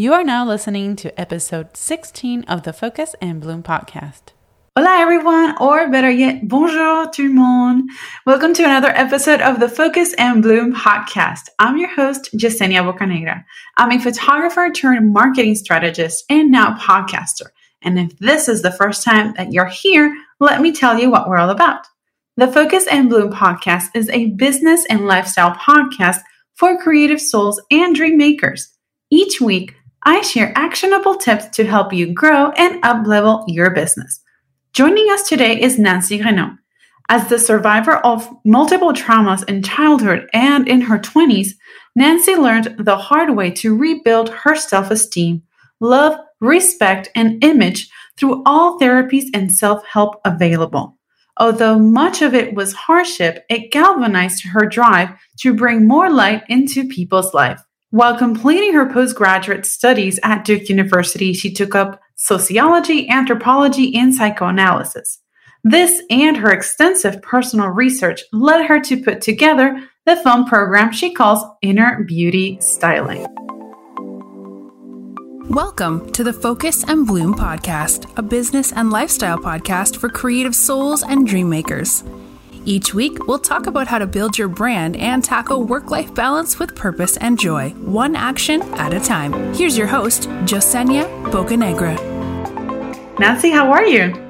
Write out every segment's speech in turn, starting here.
You are now listening to episode 16 of the Focus and Bloom podcast. Hola everyone, or better yet, bonjour tout le monde. Welcome to another episode of the Focus and Bloom podcast. I'm your host, Yesenia Bocanegra. I'm a photographer turned marketing strategist and now podcaster. And if this is the first time that you're here, let me tell you what we're all about. The Focus and Bloom podcast is a business and lifestyle podcast for creative souls and dream makers. Each week, I share actionable tips to help you grow and uplevel your business. Joining us today is Nancy Renaud. As the survivor of multiple traumas in childhood and in her 20s, Nancy learned the hard way to rebuild her self esteem, love, respect, and image through all therapies and self help available. Although much of it was hardship, it galvanized her drive to bring more light into people's life. While completing her postgraduate studies at Duke University, she took up sociology, anthropology, and psychoanalysis. This and her extensive personal research led her to put together the film program she calls Inner Beauty Styling. Welcome to the Focus and Bloom podcast, a business and lifestyle podcast for creative souls and dream makers. Each week, we'll talk about how to build your brand and tackle work life balance with purpose and joy, one action at a time. Here's your host, Yesenia Bocanegra. Nancy, how are you?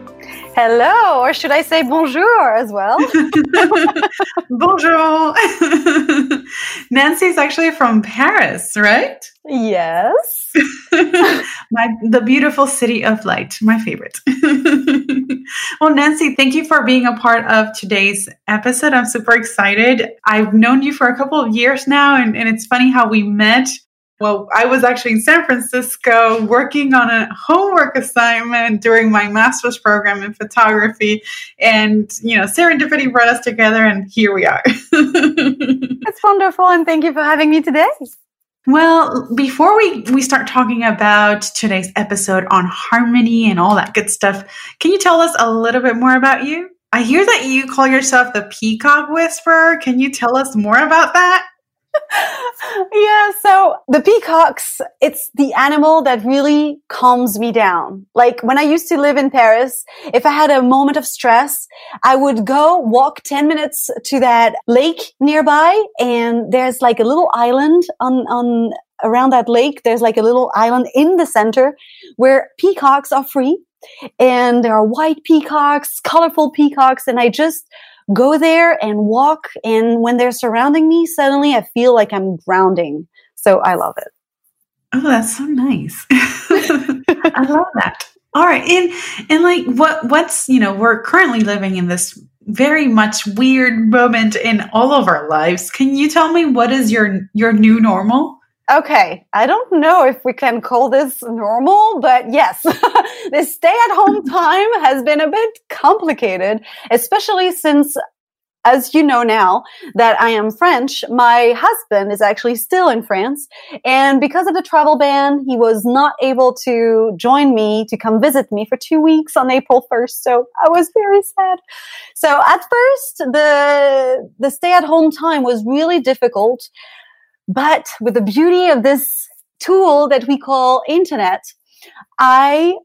Hello, or should I say bonjour as well? bonjour. Nancy's actually from Paris, right? Yes. my the beautiful city of light, my favorite. well, Nancy, thank you for being a part of today's episode. I'm super excited. I've known you for a couple of years now, and, and it's funny how we met well, I was actually in San Francisco working on a homework assignment during my master's program in photography. And, you know, serendipity brought us together, and here we are. It's wonderful. And thank you for having me today. Well, before we, we start talking about today's episode on harmony and all that good stuff, can you tell us a little bit more about you? I hear that you call yourself the peacock whisperer. Can you tell us more about that? yeah, so the peacocks, it's the animal that really calms me down. Like when I used to live in Paris, if I had a moment of stress, I would go walk 10 minutes to that lake nearby and there's like a little island on, on around that lake. There's like a little island in the center where peacocks are free and there are white peacocks, colorful peacocks. And I just go there and walk. And when they're surrounding me, suddenly I feel like I'm grounding. So I love it. Oh, that's so nice. I love that. All right. And and like what what's, you know, we're currently living in this very much weird moment in all of our lives. Can you tell me what is your your new normal? Okay, I don't know if we can call this normal, but yes, this stay at home time has been a bit complicated, especially since as you know now that I am French, my husband is actually still in France. And because of the travel ban, he was not able to join me to come visit me for two weeks on April 1st. So I was very sad. So at first, the, the stay at home time was really difficult. But with the beauty of this tool that we call internet, I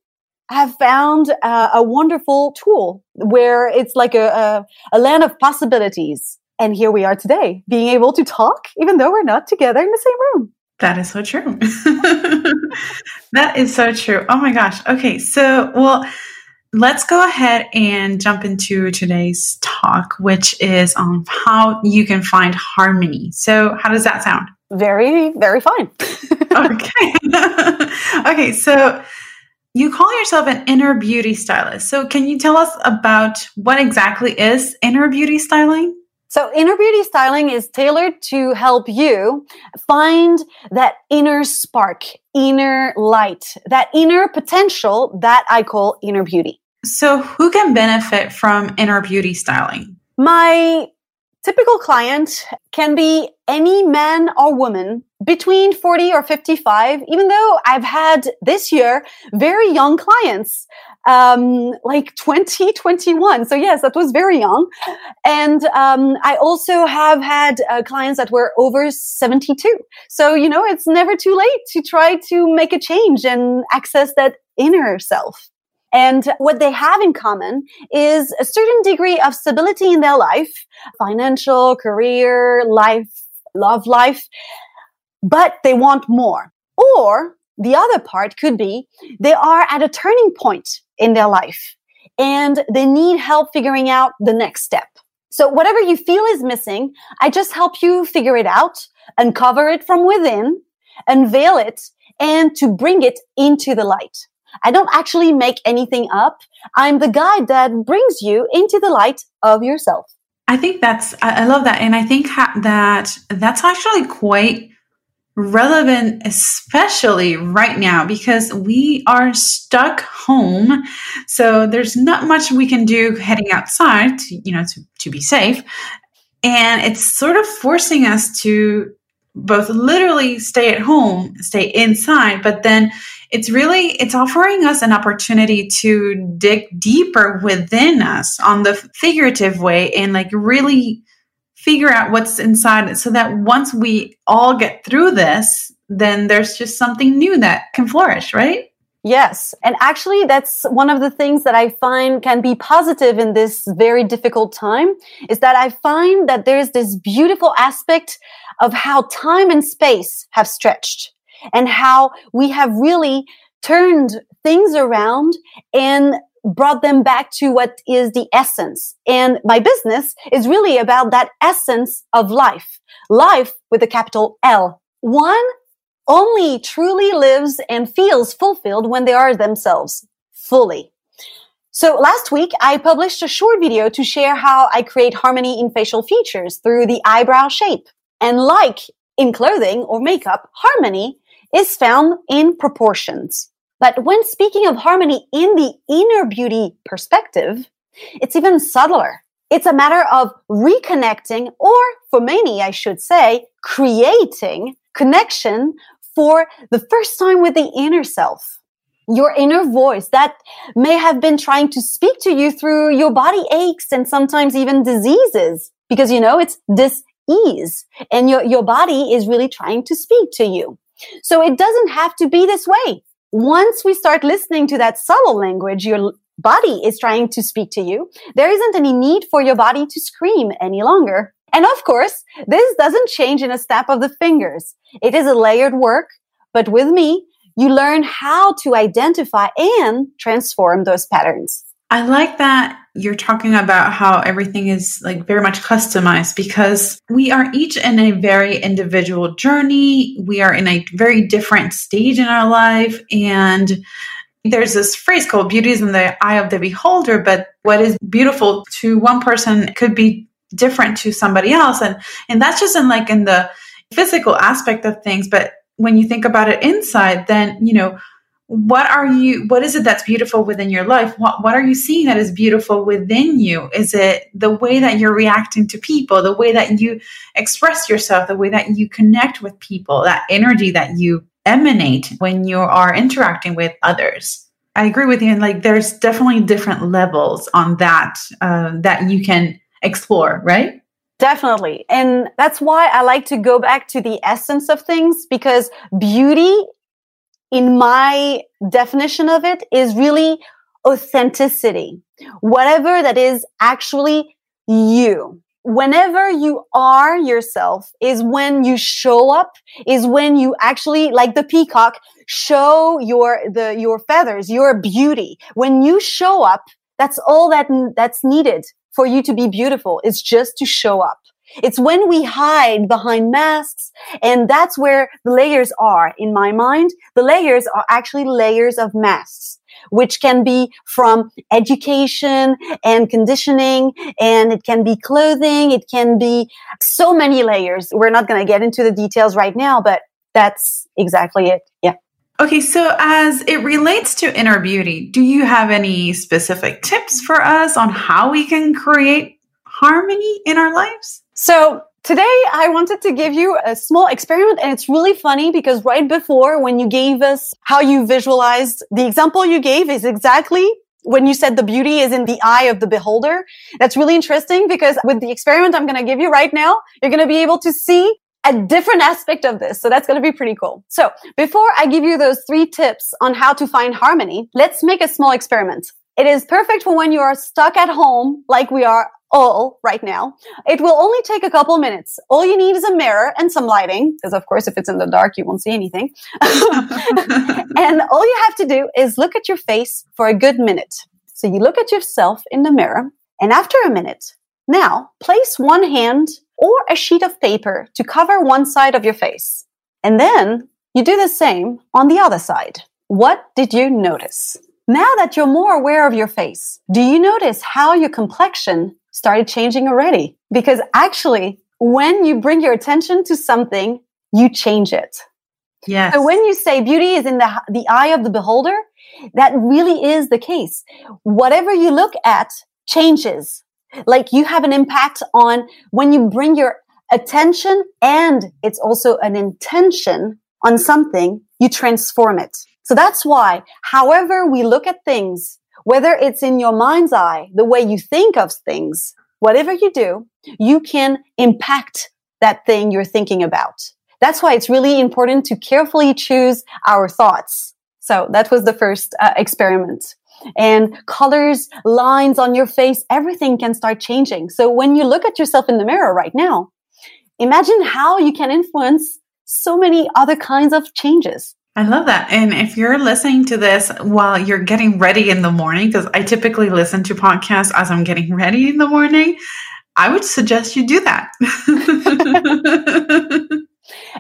have found a wonderful tool where it's like a, a, a, land of possibilities. And here we are today, being able to talk, even though we're not together in the same room. That is so true. that is so true. Oh my gosh. Okay. So, well, let's go ahead and jump into today's talk, which is on how you can find harmony. So, how does that sound? Very, very fine. okay. okay. So you call yourself an inner beauty stylist. So can you tell us about what exactly is inner beauty styling? So inner beauty styling is tailored to help you find that inner spark, inner light, that inner potential that I call inner beauty. So who can benefit from inner beauty styling? My typical client can be any man or woman between 40 or 55, even though I've had this year very young clients, um, like 20, 21. So yes, that was very young. And, um, I also have had uh, clients that were over 72. So, you know, it's never too late to try to make a change and access that inner self. And what they have in common is a certain degree of stability in their life, financial, career, life, love life, but they want more. Or the other part could be they are at a turning point in their life and they need help figuring out the next step. So whatever you feel is missing, I just help you figure it out, uncover it from within, unveil it, and to bring it into the light. I don't actually make anything up. I'm the guide that brings you into the light of yourself. I think that's, I love that. And I think ha- that that's actually quite relevant, especially right now, because we are stuck home. So there's not much we can do heading outside, to, you know, to, to be safe. And it's sort of forcing us to both literally stay at home, stay inside, but then it's really it's offering us an opportunity to dig deeper within us on the figurative way and like really figure out what's inside so that once we all get through this then there's just something new that can flourish right Yes. And actually, that's one of the things that I find can be positive in this very difficult time is that I find that there's this beautiful aspect of how time and space have stretched and how we have really turned things around and brought them back to what is the essence. And my business is really about that essence of life. Life with a capital L. One only truly lives and feels fulfilled when they are themselves fully. So last week, I published a short video to share how I create harmony in facial features through the eyebrow shape. And like in clothing or makeup, harmony is found in proportions. But when speaking of harmony in the inner beauty perspective, it's even subtler. It's a matter of reconnecting, or for many, I should say, creating connection for the first time with the inner self. Your inner voice that may have been trying to speak to you through your body aches and sometimes even diseases. Because you know, it's dis-ease and your, your body is really trying to speak to you. So it doesn't have to be this way. Once we start listening to that subtle language, your body is trying to speak to you. There isn't any need for your body to scream any longer. And of course, this doesn't change in a snap of the fingers. It is a layered work, but with me, you learn how to identify and transform those patterns. I like that you're talking about how everything is like very much customized because we are each in a very individual journey. We are in a very different stage in our life. And there's this phrase called beauty is in the eye of the beholder, but what is beautiful to one person could be different to somebody else. And, and that's just in like in the physical aspect of things. But when you think about it inside, then, you know, what are you what is it that's beautiful within your life? What what are you seeing that is beautiful within you? Is it the way that you're reacting to people the way that you express yourself the way that you connect with people that energy that you emanate when you are interacting with others? I agree with you and like there's definitely different levels on that uh, that you can explore right? Definitely. And that's why I like to go back to the essence of things because beauty in my definition of it is really authenticity. Whatever that is actually you. Whenever you are yourself is when you show up, is when you actually, like the peacock, show your, the, your feathers, your beauty. When you show up, that's all that, that's needed for you to be beautiful. It's just to show up. It's when we hide behind masks. And that's where the layers are in my mind. The layers are actually layers of masks, which can be from education and conditioning. And it can be clothing. It can be so many layers. We're not going to get into the details right now, but that's exactly it. Yeah. Okay, so as it relates to inner beauty, do you have any specific tips for us on how we can create harmony in our lives? So today I wanted to give you a small experiment and it's really funny because right before when you gave us how you visualized the example you gave is exactly when you said the beauty is in the eye of the beholder. That's really interesting because with the experiment I'm going to give you right now, you're going to be able to see a different aspect of this. So that's going to be pretty cool. So before I give you those three tips on how to find harmony, let's make a small experiment. It is perfect for when you are stuck at home, like we are all right now. It will only take a couple minutes. All you need is a mirror and some lighting, because of course, if it's in the dark, you won't see anything. and all you have to do is look at your face for a good minute. So you look at yourself in the mirror, and after a minute, now place one hand or a sheet of paper to cover one side of your face. And then you do the same on the other side. What did you notice? Now that you're more aware of your face, do you notice how your complexion started changing already? Because actually, when you bring your attention to something, you change it. Yes. So when you say beauty is in the, the eye of the beholder, that really is the case. Whatever you look at changes. Like you have an impact on when you bring your attention and it's also an intention on something, you transform it. So that's why, however we look at things, whether it's in your mind's eye, the way you think of things, whatever you do, you can impact that thing you're thinking about. That's why it's really important to carefully choose our thoughts. So that was the first uh, experiment and colors, lines on your face, everything can start changing. So when you look at yourself in the mirror right now, imagine how you can influence so many other kinds of changes. I love that. And if you're listening to this while you're getting ready in the morning, because I typically listen to podcasts as I'm getting ready in the morning, I would suggest you do that.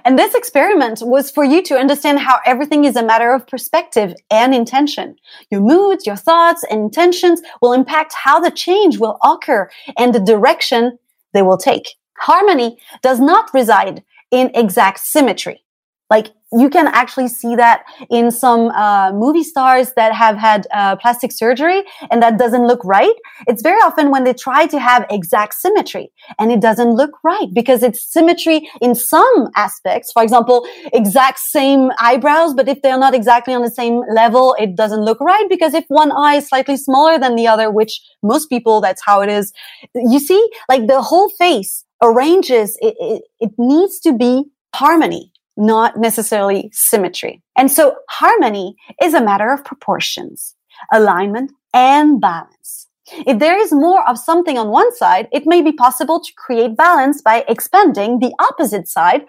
And this experiment was for you to understand how everything is a matter of perspective and intention. Your moods, your thoughts, and intentions will impact how the change will occur and the direction they will take. Harmony does not reside in exact symmetry. Like you can actually see that in some uh, movie stars that have had uh, plastic surgery and that doesn't look right. It's very often when they try to have exact symmetry and it doesn't look right because it's symmetry in some aspects. For example, exact same eyebrows, but if they're not exactly on the same level, it doesn't look right because if one eye is slightly smaller than the other, which most people, that's how it is. You see, like the whole face arranges, it, it, it needs to be harmony not necessarily symmetry. And so harmony is a matter of proportions, alignment, and balance. If there is more of something on one side, it may be possible to create balance by expanding the opposite side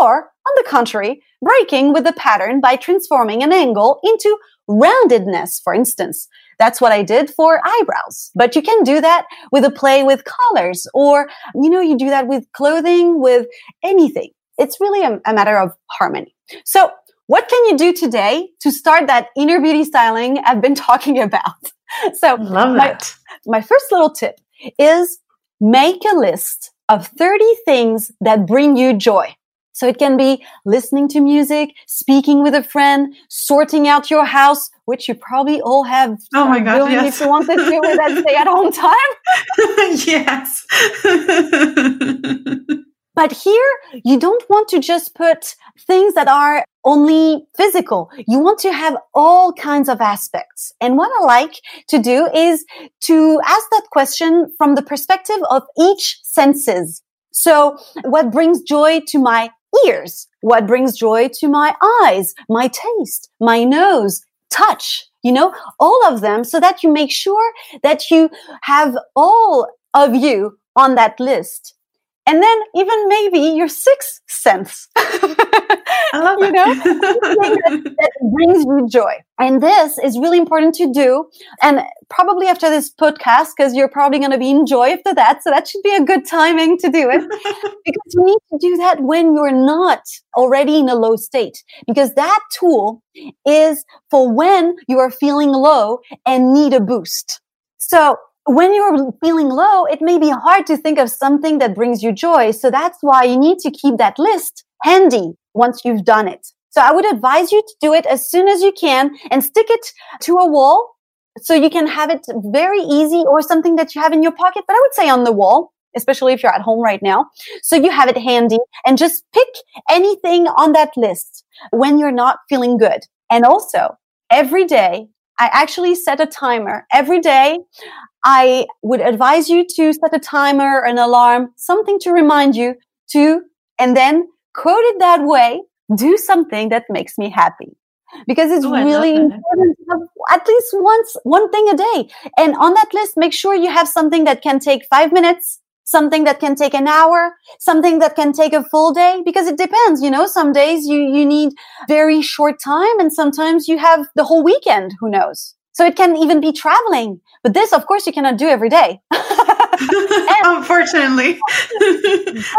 or, on the contrary, breaking with the pattern by transforming an angle into roundedness, for instance. That's what I did for eyebrows. But you can do that with a play with colors or, you know, you do that with clothing, with anything it's really a, a matter of harmony. So what can you do today to start that inner beauty styling I've been talking about? So love my, that. My first little tip is make a list of 30 things that bring you joy. So it can be listening to music, speaking with a friend, sorting out your house, which you probably all have. Oh my God! Doing yes. If you want to do with that stay at home time. yes. But here, you don't want to just put things that are only physical. You want to have all kinds of aspects. And what I like to do is to ask that question from the perspective of each senses. So what brings joy to my ears? What brings joy to my eyes, my taste, my nose, touch, you know, all of them so that you make sure that you have all of you on that list and then even maybe your sixth sense. I love you know, that, that brings you joy. And this is really important to do. And probably after this podcast, because you're probably going to be in joy after that. So that should be a good timing to do it because you need to do that when you're not already in a low state because that tool is for when you are feeling low and need a boost. So when you're feeling low, it may be hard to think of something that brings you joy. So that's why you need to keep that list handy once you've done it. So I would advise you to do it as soon as you can and stick it to a wall so you can have it very easy or something that you have in your pocket, but I would say on the wall especially if you're at home right now. So you have it handy and just pick anything on that list when you're not feeling good. And also every day, I actually set a timer. Every day. I would advise you to set a timer, an alarm, something to remind you to, and then code it that way, do something that makes me happy. Because it's oh, really important to have at least once one thing a day. And on that list make sure you have something that can take five minutes something that can take an hour something that can take a full day because it depends you know some days you you need very short time and sometimes you have the whole weekend who knows? So it can even be traveling but this of course you cannot do every day Unfortunately.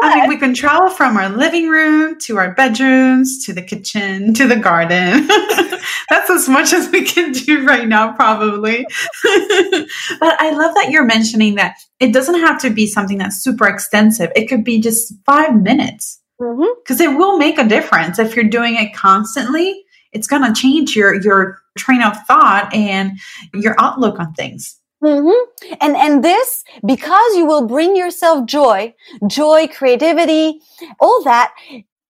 I mean, we can travel from our living room to our bedrooms to the kitchen to the garden. That's as much as we can do right now, probably. but I love that you're mentioning that it doesn't have to be something that's super extensive, it could be just five minutes. Because mm-hmm. it will make a difference if you're doing it constantly. It's going to change your your train of thought and your outlook on things. Mm-hmm. And and this because you will bring yourself joy, joy, creativity, all that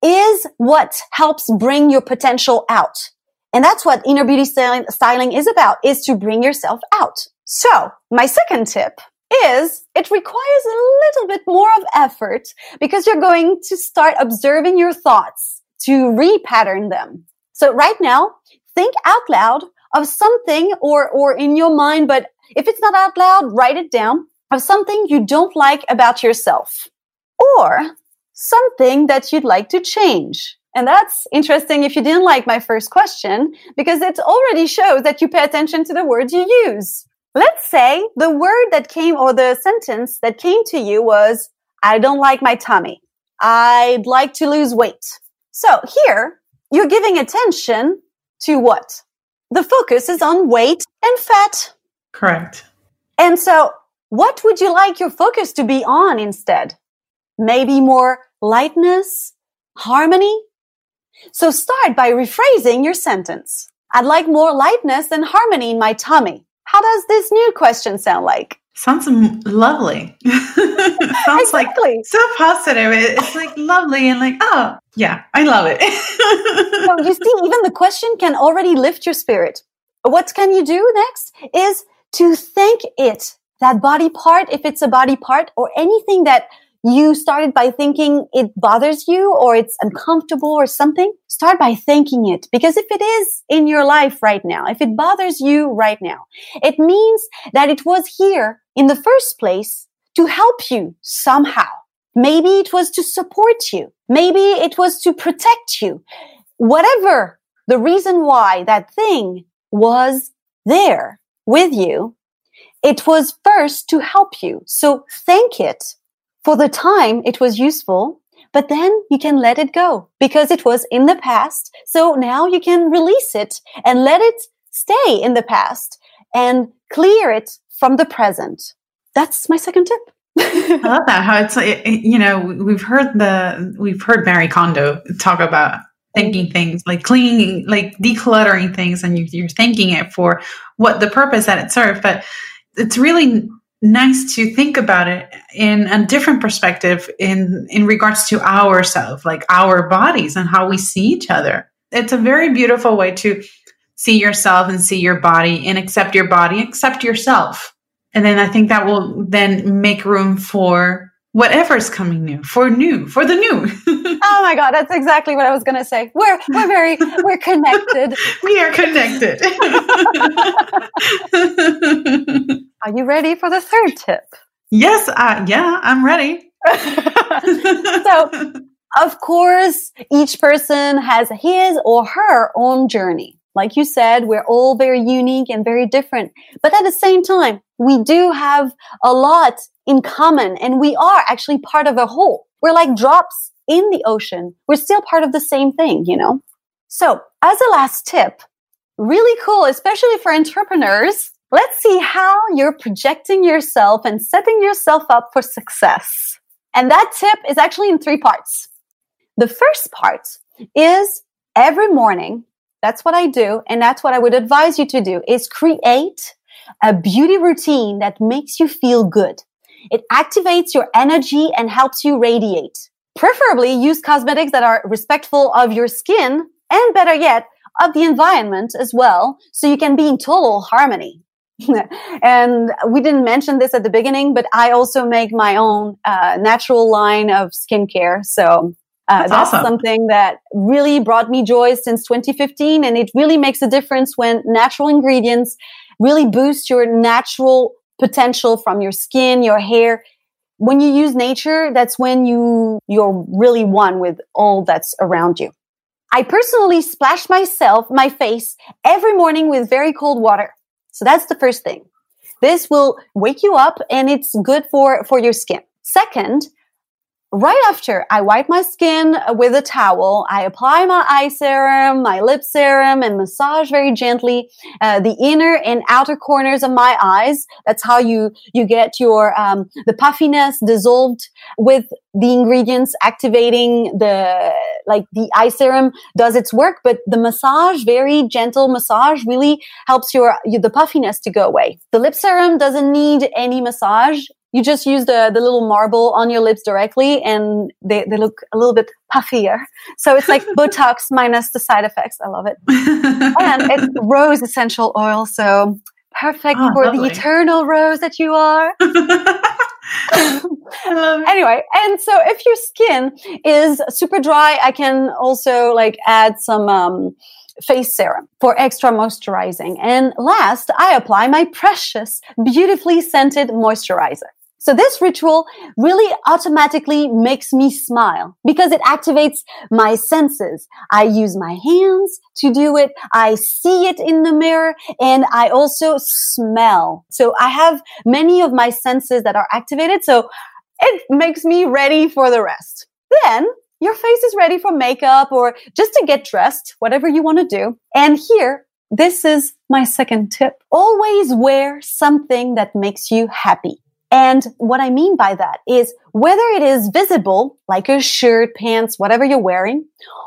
is what helps bring your potential out. And that's what inner beauty styling, styling is about, is to bring yourself out. So my second tip is it requires a little bit more of effort because you're going to start observing your thoughts to repattern them. So right now, think out loud of something or, or in your mind, but if it's not out loud, write it down of something you don't like about yourself or something that you'd like to change. And that's interesting if you didn't like my first question because it already shows that you pay attention to the words you use. Let's say the word that came or the sentence that came to you was, I don't like my tummy. I'd like to lose weight. So here you're giving attention to what? The focus is on weight and fat. Correct. And so, what would you like your focus to be on instead? Maybe more lightness, harmony? So start by rephrasing your sentence. I'd like more lightness and harmony in my tummy. How does this new question sound like? Sounds lovely. Sounds exactly. like so positive. It's like lovely and like, oh, yeah, I love it. so you see, even the question can already lift your spirit. What can you do next is to thank it, that body part, if it's a body part or anything that you started by thinking it bothers you or it's uncomfortable or something, start by thanking it. Because if it is in your life right now, if it bothers you right now, it means that it was here in the first place to help you somehow. Maybe it was to support you. Maybe it was to protect you. Whatever the reason why that thing was there, with you, it was first to help you. So thank it for the time it was useful, but then you can let it go because it was in the past. So now you can release it and let it stay in the past and clear it from the present. That's my second tip. I love that. How it's you know, we've heard the, we've heard Marie Kondo talk about thinking things like cleaning like decluttering things and you, are thanking it for what the purpose that it served. But it's really nice to think about it in a different perspective in in regards to ourselves like our bodies and how we see each other. It's a very beautiful way to see yourself and see your body and accept your body accept yourself. And then i think that will then make room for whatever's coming new for new for the new. Oh my god that's exactly what i was going to say. We're we're very we're connected. We are connected. Are you ready for the third tip? Yes uh, yeah i'm ready. So of course each person has his or her own journey like you said, we're all very unique and very different. But at the same time, we do have a lot in common and we are actually part of a whole. We're like drops in the ocean. We're still part of the same thing, you know? So as a last tip, really cool, especially for entrepreneurs, let's see how you're projecting yourself and setting yourself up for success. And that tip is actually in three parts. The first part is every morning that's what I do. And that's what I would advise you to do is create a beauty routine that makes you feel good. It activates your energy and helps you radiate. Preferably use cosmetics that are respectful of your skin and better yet, of the environment as well. So you can be in total harmony. and we didn't mention this at the beginning, but I also make my own uh, natural line of skincare. So uh, that's, that's awesome. something that really brought me joy since 2015. And it really makes a difference when natural ingredients really boost your natural potential from your skin, your hair. When you use nature, that's when you, you're really one with all that's around you. I personally splash myself, my face every morning with very cold water. So that's the first thing. This will wake you up and it's good for, for your skin. Second, right after I wipe my skin with a towel, I apply my eye serum, my lip serum, and massage very gently uh, the inner and outer corners of my eyes. That's how you you get your um, the puffiness dissolved with the ingredients activating the like the eye serum does its work but the massage very gentle massage really helps your, your the puffiness to go away the lip serum doesn't need any massage you just use the, the little marble on your lips directly and they, they look a little bit puffier. So it's like Botox minus the side effects. I love it. and it's rose essential oil. So perfect oh, for lovely. the eternal rose that you are. anyway, and so if your skin is super dry, I can also like add some, um, face serum for extra moisturizing. And last, I apply my precious, beautifully scented moisturizer. So this ritual really automatically makes me smile because it activates my senses. I use my hands to do it. I see it in the mirror and I also smell. So I have many of my senses that are activated. So it makes me ready for the rest. Then your face is ready for makeup or just to get dressed, whatever you want to do. And here, this is my second tip. Always wear something that makes you happy. And what I mean by that is whether it is visible, like a shirt, pants, whatever you're wearing,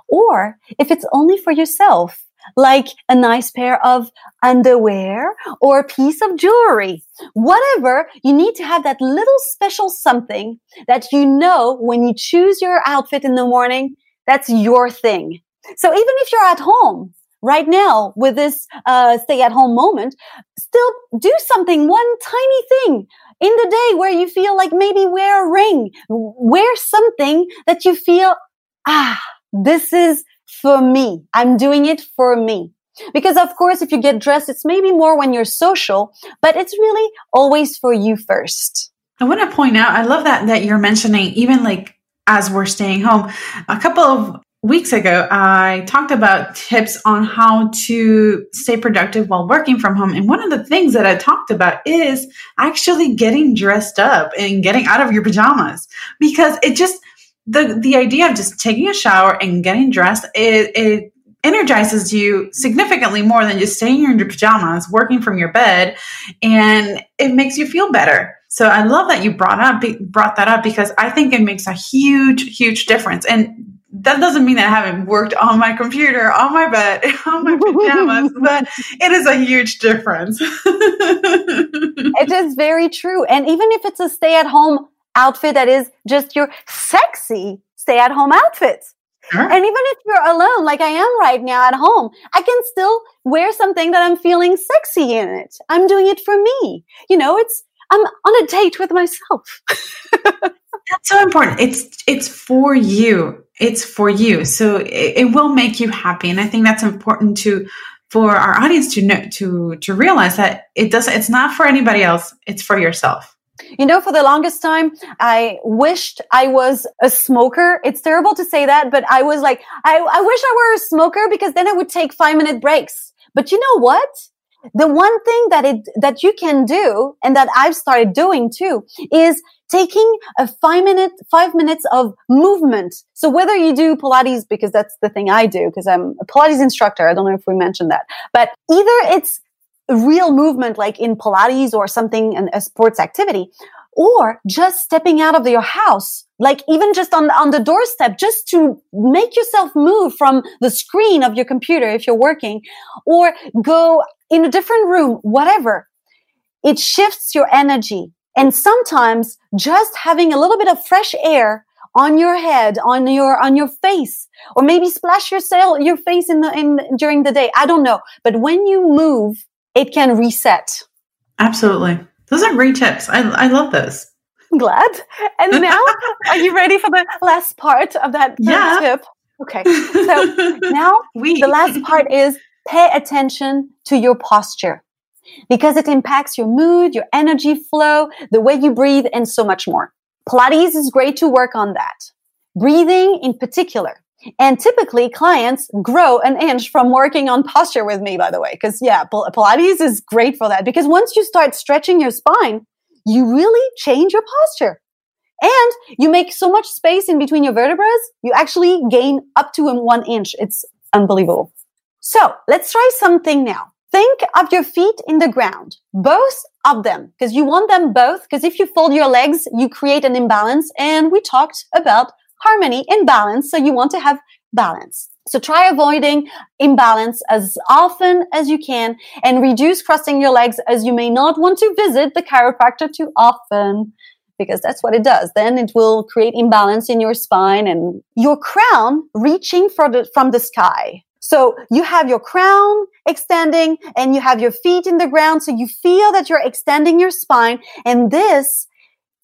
or if it's only for yourself, like a nice pair of underwear or a piece of jewelry. Whatever, you need to have that little special something that you know when you choose your outfit in the morning, that's your thing. So even if you're at home, right now with this uh, stay at home moment, still do something, one tiny thing in the day where you feel like maybe wear a ring, wear something that you feel, ah, this is for me. I'm doing it for me. Because of course, if you get dressed, it's maybe more when you're social, but it's really always for you first. I want to point out, I love that, that you're mentioning even like as we're staying home. A couple of weeks ago, I talked about tips on how to stay productive while working from home. And one of the things that I talked about is actually getting dressed up and getting out of your pajamas because it just, the, the idea of just taking a shower and getting dressed, it, it energizes you significantly more than just staying in your pajamas, working from your bed, and it makes you feel better. So I love that you brought up brought that up because I think it makes a huge, huge difference. And that doesn't mean that I haven't worked on my computer, on my bed, on my pajamas, but it is a huge difference. it is very true. And even if it's a stay at home outfit that is just your sexy stay at home outfit. Sure. And even if you're alone, like I am right now at home, I can still wear something that I'm feeling sexy in it. I'm doing it for me. You know, it's, I'm on a date with myself. That's so important. It's, it's for you it's for you. So it, it will make you happy. And I think that's important to for our audience to know to to realize that it doesn't it's not for anybody else, it's for yourself. You know, for the longest time, I wished I was a smoker. It's terrible to say that, but I was like, I, I wish I were a smoker because then I would take five minute breaks. But you know what? The one thing that it, that you can do and that I've started doing too is taking a five minute, five minutes of movement. So whether you do Pilates, because that's the thing I do, because I'm a Pilates instructor. I don't know if we mentioned that, but either it's real movement like in Pilates or something, and a sports activity, or just stepping out of your house, like even just on, on the doorstep, just to make yourself move from the screen of your computer if you're working, or go in a different room, whatever. It shifts your energy And sometimes just having a little bit of fresh air on your head, on your, on your face, or maybe splash your sail, your face in the, in, during the day. I don't know. But when you move, it can reset. Absolutely. Those are great tips. I, I love those. I'm glad. And now, are you ready for the last part of that uh, yeah. tip? Okay. So now we. the last part is pay attention to your posture because it impacts your mood, your energy flow, the way you breathe, and so much more. Pilates is great to work on that. Breathing in particular. And typically clients grow an inch from working on posture with me, by the way. Cause yeah, Pilates is great for that because once you start stretching your spine, you really change your posture. And you make so much space in between your vertebrae, you actually gain up to one inch. It's unbelievable. So let's try something now. Think of your feet in the ground, both of them, because you want them both. Because if you fold your legs, you create an imbalance. And we talked about harmony and balance. So you want to have balance. So try avoiding imbalance as often as you can and reduce crossing your legs as you may not want to visit the chiropractor too often because that's what it does. Then it will create imbalance in your spine and your crown reaching for the, from the sky. So you have your crown extending and you have your feet in the ground. So you feel that you're extending your spine and this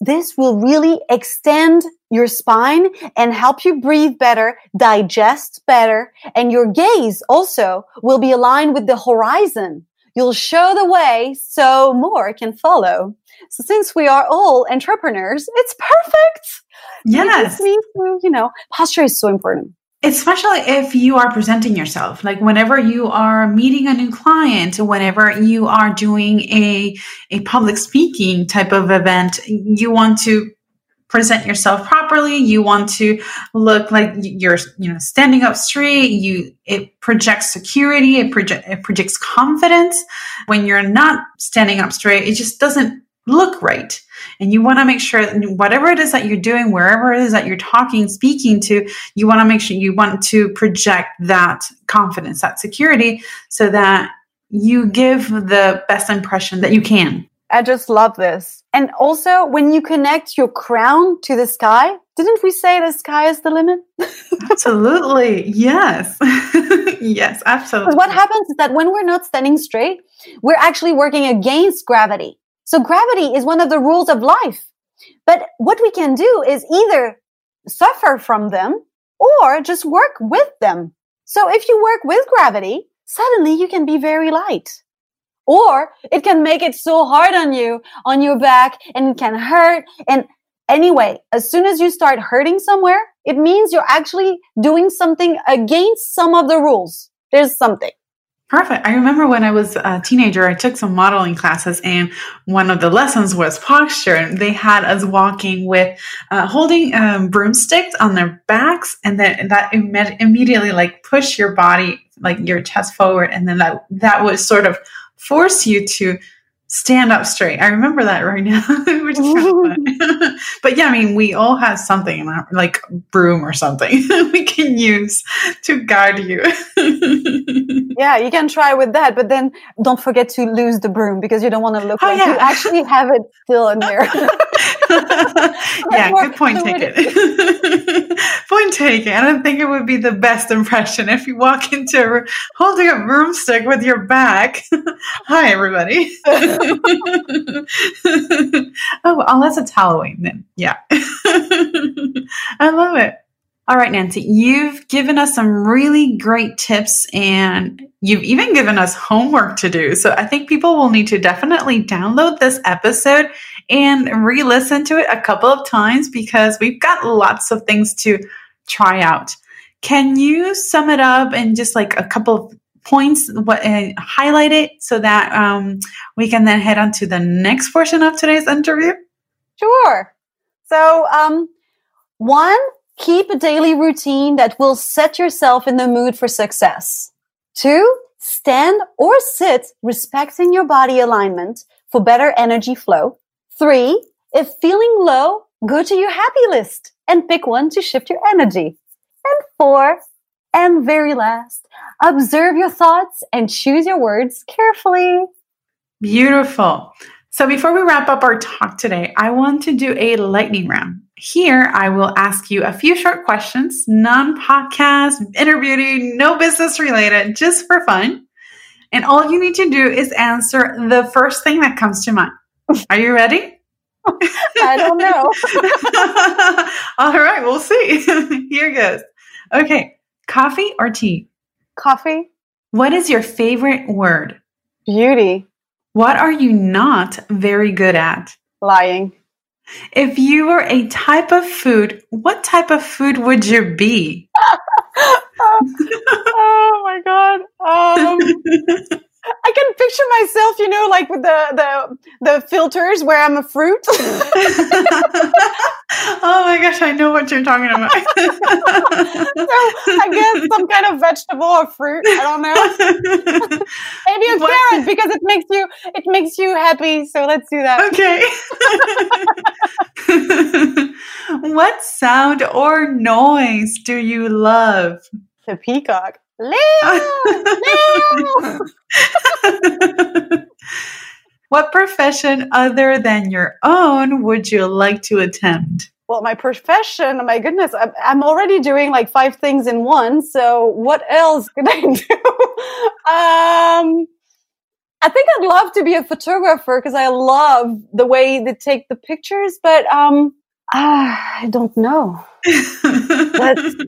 this will really extend your spine and help you breathe better, digest better, and your gaze also will be aligned with the horizon. You'll show the way so more can follow. So since we are all entrepreneurs, it's perfect. Yes. You know, posture is so important especially if you are presenting yourself like whenever you are meeting a new client whenever you are doing a a public speaking type of event you want to present yourself properly you want to look like you're you know standing up straight you it projects security it, proje- it projects confidence when you're not standing up straight it just doesn't look right. And you want to make sure whatever it is that you're doing, wherever it is that you're talking, speaking to, you want to make sure you want to project that confidence, that security, so that you give the best impression that you can. I just love this. And also, when you connect your crown to the sky, didn't we say the sky is the limit? absolutely. Yes. yes, absolutely. What happens is that when we're not standing straight, we're actually working against gravity. So gravity is one of the rules of life. But what we can do is either suffer from them or just work with them. So if you work with gravity, suddenly you can be very light. Or it can make it so hard on you, on your back, and it can hurt. And anyway, as soon as you start hurting somewhere, it means you're actually doing something against some of the rules. There's something. Perfect. I remember when I was a teenager, I took some modeling classes, and one of the lessons was posture. And they had us walking with uh, holding um, broomsticks on their backs, and then that Im- immediately like push your body, like your chest forward, and then that that would sort of force you to stand up straight. I remember that right now, which is kind of but yeah, I mean, we all have something like broom or something we can use to guide you. yeah, you can try with that, but then don't forget to lose the broom because you don't want to look oh, like yeah. you actually have it still in there. yeah, good point taken. point taken. I don't think it would be the best impression if you walk into a, holding a broomstick with your back. Hi, everybody. oh, unless it's Halloween, then yeah. I love it. All right, Nancy, you've given us some really great tips and you've even given us homework to do. So I think people will need to definitely download this episode and re listen to it a couple of times because we've got lots of things to try out. Can you sum it up in just like a couple of points, what highlight it so that um, we can then head on to the next portion of today's interview? Sure. So, um, one, keep a daily routine that will set yourself in the mood for success. Two, stand or sit respecting your body alignment for better energy flow. Three, if feeling low, go to your happy list and pick one to shift your energy. And four, and very last, observe your thoughts and choose your words carefully. Beautiful. So before we wrap up our talk today, I want to do a lightning round. Here, I will ask you a few short questions, non podcast, interviewing, no business related, just for fun. And all you need to do is answer the first thing that comes to mind. Are you ready? I don't know. all right, we'll see. Here goes. Okay, coffee or tea? Coffee. What is your favorite word? Beauty. What are you not very good at? Lying. If you were a type of food, what type of food would you be? oh my god. Um, I can picture myself, you know, like with the the the filters where I'm a fruit. oh my gosh, I know what you're talking about. so I guess some kind of vegetable or fruit. I don't know. Maybe a what? carrot because it makes you it makes you happy. So let's do that. Okay. what sound or noise do you love? The peacock. Leo! Leo! what profession other than your own would you like to attempt? Well, my profession, my goodness, I'm, I'm already doing like five things in one. So what else could I do? um, I think I'd love to be a photographer because I love the way they take the pictures, but um, ah, I don't know.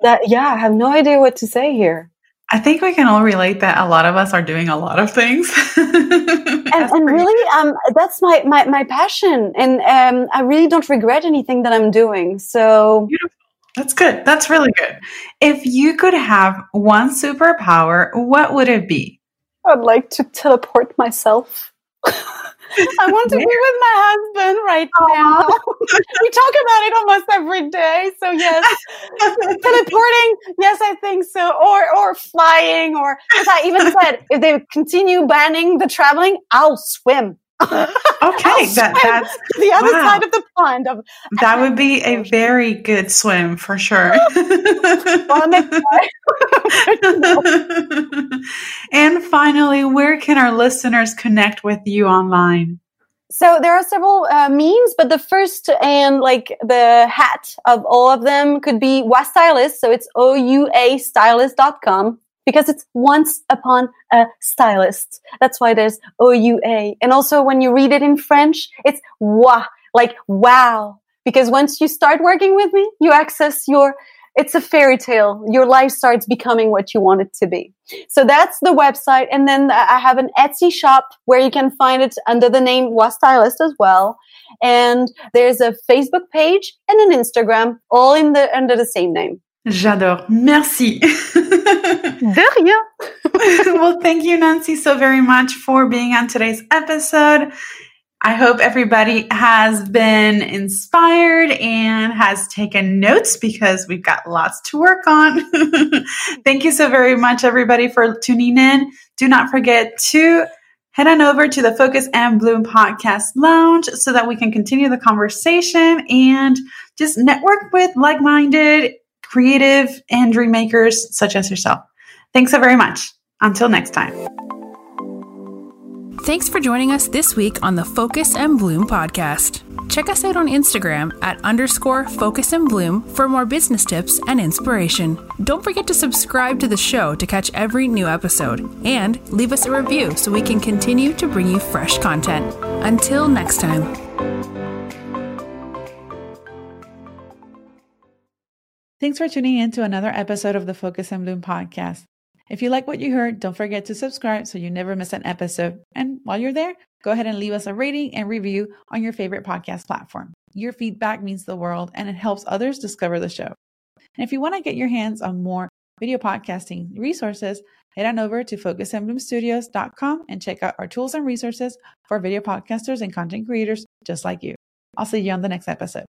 That. Yeah, I have no idea what to say here. I think we can all relate that a lot of us are doing a lot of things. and, and really, um, that's my, my, my passion. And um, I really don't regret anything that I'm doing. So Beautiful. that's good. That's really good. If you could have one superpower, what would it be? I'd like to teleport myself. I want to be with my husband right Aww. now. we talk about it almost every day. So yes, teleporting. Yes, I think so. Or or flying. Or as I even said, if they continue banning the traveling, I'll swim. Okay, that, that's the other wow. side of the pond. Of, that would be a very good swim for sure. Finally, where can our listeners connect with you online? So there are several uh, means, but the first and like the hat of all of them could be Stylist. So it's O-U-A stylist.com because it's once upon a stylist. That's why there's O-U-A. And also when you read it in French, it's wa, like wow. Because once you start working with me, you access your, it's a fairy tale. Your life starts becoming what you want it to be. So that's the website. And then I have an Etsy shop where you can find it under the name OUA Stylist as well. And there's a Facebook page and an Instagram, all in the, under the same name. J'adore. Merci. De rien. well, thank you, Nancy, so very much for being on today's episode. I hope everybody has been inspired and has taken notes because we've got lots to work on. Thank you so very much, everybody, for tuning in. Do not forget to head on over to the Focus and Bloom Podcast Lounge so that we can continue the conversation and just network with like minded creative and dream makers such as yourself. Thanks so very much. Until next time. Thanks for joining us this week on the Focus and Bloom podcast. Check us out on Instagram at underscore focus and bloom for more business tips and inspiration. Don't forget to subscribe to the show to catch every new episode and leave us a review so we can continue to bring you fresh content. Until next time. Thanks for tuning in to another episode of the Focus and Bloom podcast. If you like what you heard, don't forget to subscribe so you never miss an episode. And while you're there, go ahead and leave us a rating and review on your favorite podcast platform. Your feedback means the world and it helps others discover the show. And if you want to get your hands on more video podcasting resources, head on over to focusandbloomstudios.com and check out our tools and resources for video podcasters and content creators just like you. I'll see you on the next episode.